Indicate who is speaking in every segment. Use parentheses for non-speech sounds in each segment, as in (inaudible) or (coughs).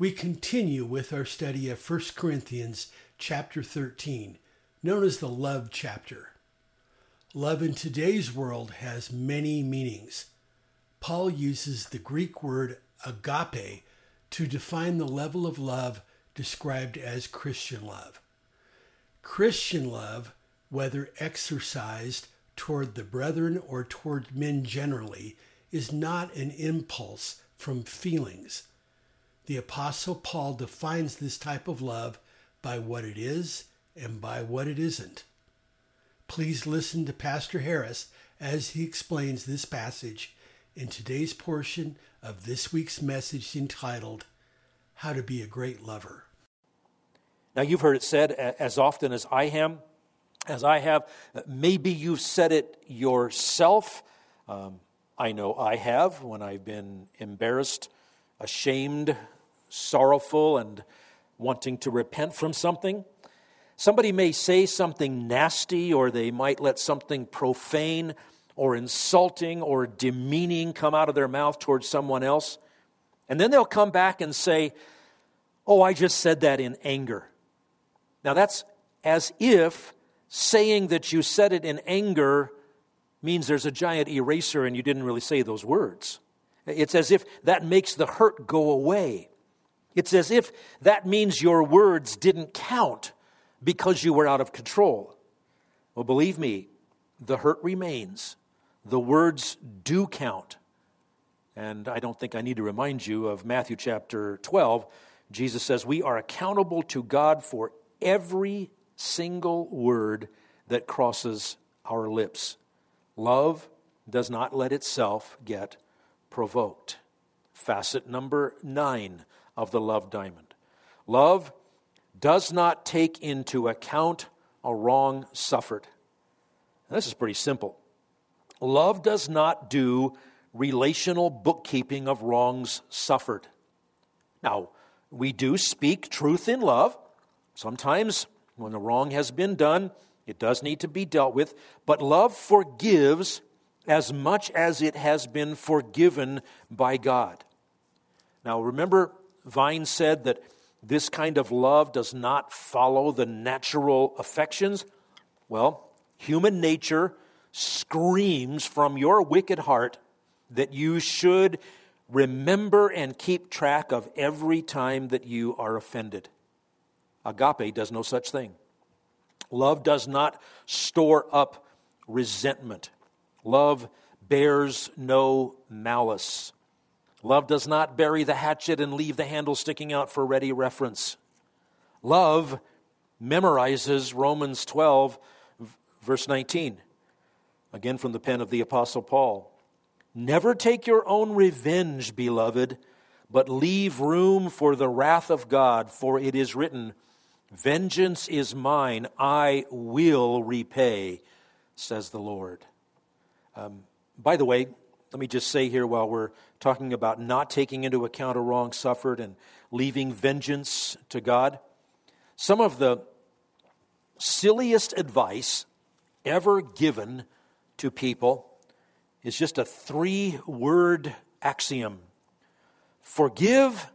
Speaker 1: we continue with our study of 1 Corinthians chapter 13, known as the love chapter. Love in today's world has many meanings. Paul uses the Greek word agape to define the level of love described as Christian love. Christian love, whether exercised toward the brethren or toward men generally, is not an impulse from feelings the Apostle Paul defines this type of love by what it is and by what it isn't. Please listen to Pastor Harris as he explains this passage in today's portion of this week's message entitled, How to Be a Great Lover.
Speaker 2: Now, you've heard it said as often as I am, as I have. Maybe you've said it yourself. Um, I know I have when I've been embarrassed, ashamed, sorrowful and wanting to repent from something. Somebody may say something nasty, or they might let something profane or insulting or demeaning come out of their mouth towards someone else. And then they'll come back and say, Oh, I just said that in anger. Now, that's as if saying that you said it in anger means there's a giant eraser and you didn't really say those words. It's as if that makes the hurt go away. It's as if that means your words didn't count because you were out of control. Well, believe me, the hurt remains. The words do count. And I don't think I need to remind you of Matthew chapter 12. Jesus says, We are accountable to God for every single word that crosses our lips. Love does not let itself get provoked. Facet number nine of the love diamond. Love does not take into account a wrong suffered. Now, this is pretty simple. Love does not do relational bookkeeping of wrongs suffered. Now, we do speak truth in love. Sometimes, when a wrong has been done, it does need to be dealt with, but love forgives as much as it has been forgiven by God. Now, remember Vine said that this kind of love does not follow the natural affections. Well, human nature screams from your wicked heart that you should remember and keep track of every time that you are offended. Agape does no such thing. Love does not store up resentment. Love bears no malice. Love does not bury the hatchet and leave the handle sticking out for ready reference. Love memorizes Romans 12, verse 19, again from the pen of the Apostle Paul. Never take your own revenge, beloved, but leave room for the wrath of God, for it is written, Vengeance is mine, I will repay, says the Lord. Um, by the way, let me just say here while we're talking about not taking into account a wrong suffered and leaving vengeance to God, some of the silliest advice ever given to people is just a three word axiom forgive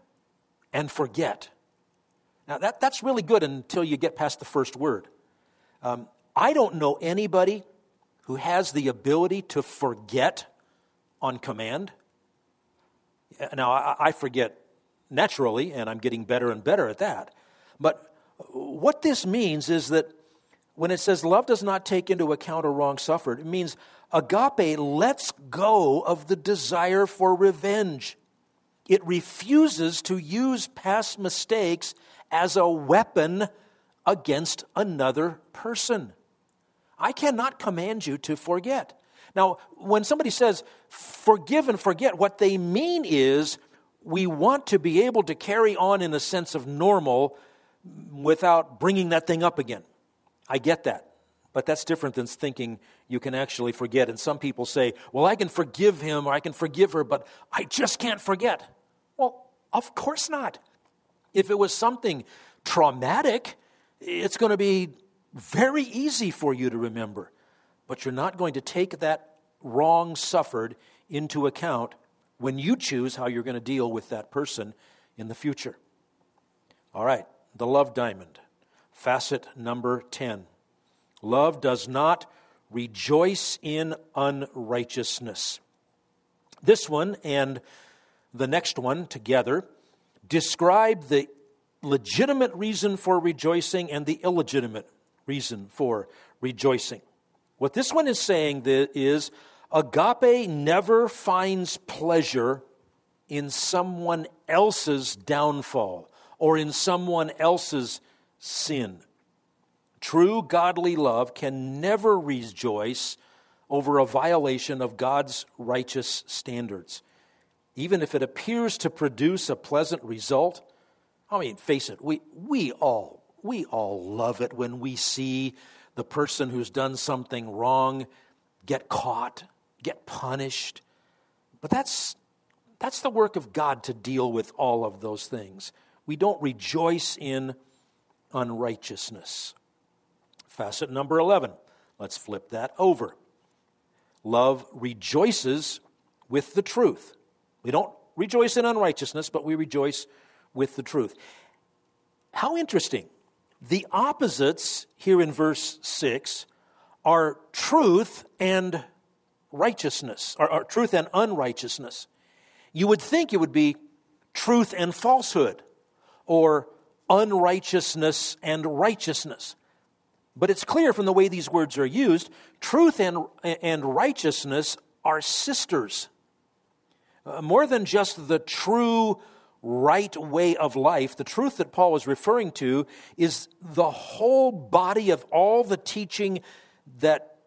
Speaker 2: and forget. Now, that, that's really good until you get past the first word. Um, I don't know anybody who has the ability to forget on command. Now, I forget naturally, and I'm getting better and better at that. But what this means is that when it says love does not take into account a wrong suffered, it means agape lets go of the desire for revenge. It refuses to use past mistakes as a weapon against another person. I cannot command you to forget. Now, when somebody says forgive and forget, what they mean is we want to be able to carry on in a sense of normal, without bringing that thing up again. I get that. But that's different than thinking you can actually forget. And some people say, well, I can forgive him or I can forgive her, but I just can't forget. Well, of course not. If it was something traumatic, it's going to be very easy for you to remember. But you're not going to take that wrong suffered into account when you choose how you're going to deal with that person in the future. All right, the love diamond, facet number 10. Love does not rejoice in unrighteousness. This one and the next one together describe the legitimate reason for rejoicing and the illegitimate reason for rejoicing. What this one is saying is agape never finds pleasure in someone else's downfall or in someone else's sin. True godly love can never rejoice over a violation of God's righteous standards. Even if it appears to produce a pleasant result, I mean, face it, we, we all we all love it when we see the person who's done something wrong get caught, get punished. But that's that's the work of God to deal with all of those things. We don't rejoice in unrighteousness. Facet number 11. Let's flip that over. Love rejoices with the truth. We don't rejoice in unrighteousness, but we rejoice with the truth. How interesting. The opposites here in verse 6 are truth and righteousness, or, or truth and unrighteousness. You would think it would be truth and falsehood, or unrighteousness and righteousness. But it's clear from the way these words are used truth and, and righteousness are sisters. Uh, more than just the true right way of life, the truth that Paul is referring to is the whole body of all the teaching that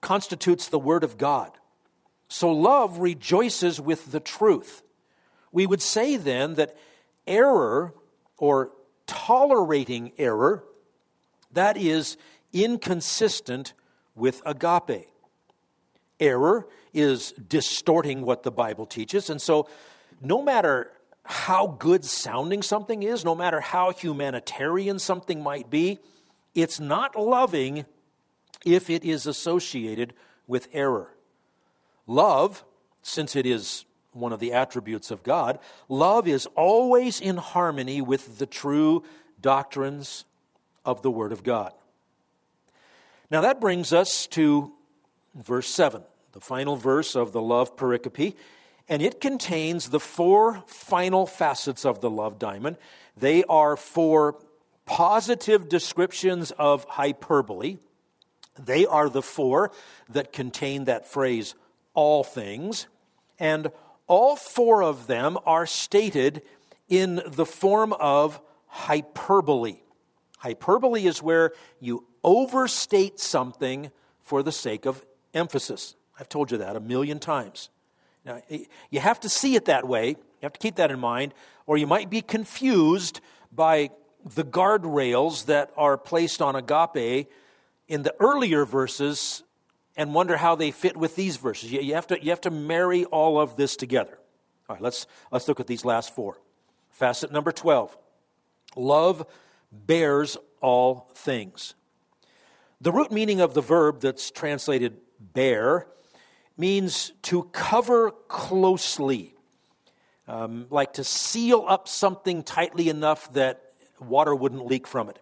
Speaker 2: constitutes the Word of God. So love rejoices with the truth. We would say then that error or tolerating error, that is inconsistent with agape. Error is distorting what the Bible teaches, and so no matter how good sounding something is, no matter how humanitarian something might be, it's not loving if it is associated with error. Love, since it is one of the attributes of God, love is always in harmony with the true doctrines of the Word of God. Now that brings us to verse 7, the final verse of the love pericope and it contains the four final facets of the love diamond. They are four positive descriptions of hyperbole. They are the four that contain that phrase, all things. And all four of them are stated in the form of hyperbole. Hyperbole is where you overstate something for the sake of emphasis. I've told you that a million times. Now, you have to see it that way. You have to keep that in mind, or you might be confused by the guardrails that are placed on agape in the earlier verses and wonder how they fit with these verses. You, have, to, you have to marry all of this together. All right, let's, let's look at these last four. Facet number 12 Love bears all things. The root meaning of the verb that's translated bear means to cover closely, um, like to seal up something tightly enough that water wouldn't leak from it.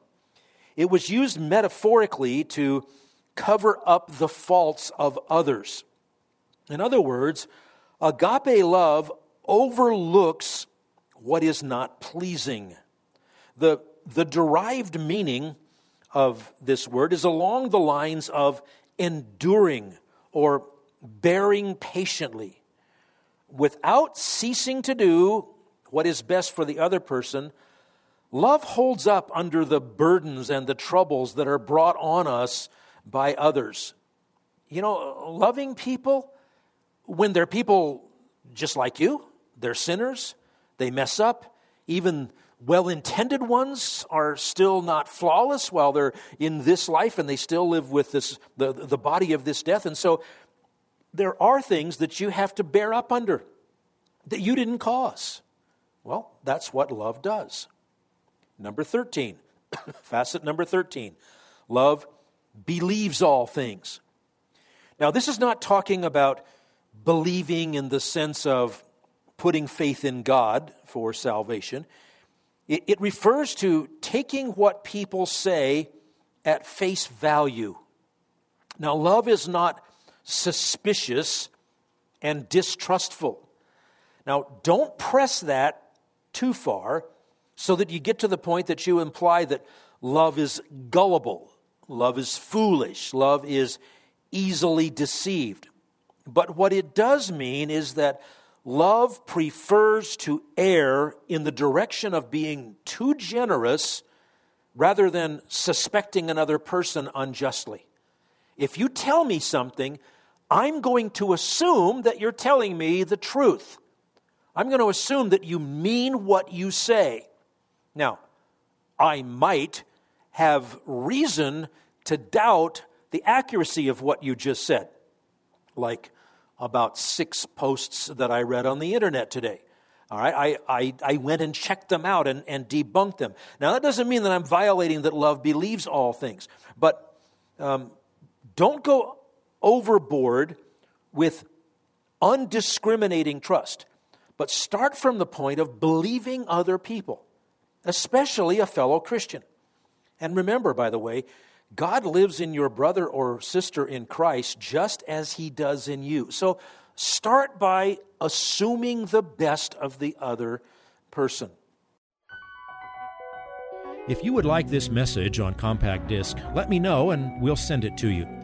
Speaker 2: It was used metaphorically to cover up the faults of others. In other words, agape love overlooks what is not pleasing. The, the derived meaning of this word is along the lines of enduring or bearing patiently without ceasing to do what is best for the other person, love holds up under the burdens and the troubles that are brought on us by others. You know, loving people, when they're people just like you, they're sinners, they mess up, even well intended ones are still not flawless while they're in this life and they still live with this, the, the body of this death. And so there are things that you have to bear up under that you didn't cause. Well, that's what love does. Number 13, (coughs) facet number 13 love believes all things. Now, this is not talking about believing in the sense of putting faith in God for salvation. It, it refers to taking what people say at face value. Now, love is not suspicious and distrustful. Now, don't press that too far so that you get to the point that you imply that love is gullible, love is foolish, love is easily deceived. But what it does mean is that love prefers to err in the direction of being too generous rather than suspecting another person unjustly. If you tell me something, I'm going to assume that you're telling me the truth. I'm going to assume that you mean what you say. Now, I might have reason to doubt the accuracy of what you just said, like about six posts that I read on the internet today. All right, I, I, I went and checked them out and, and debunked them. Now, that doesn't mean that I'm violating that love believes all things, but um, don't go overboard with undiscriminating trust, but start from the point of believing other people, especially a fellow Christian. And remember, by the way, God lives in your brother or sister in Christ just as he does in you. So start by assuming the best of the other person.
Speaker 3: If you would like this message on compact disc, let me know and we'll send it to you.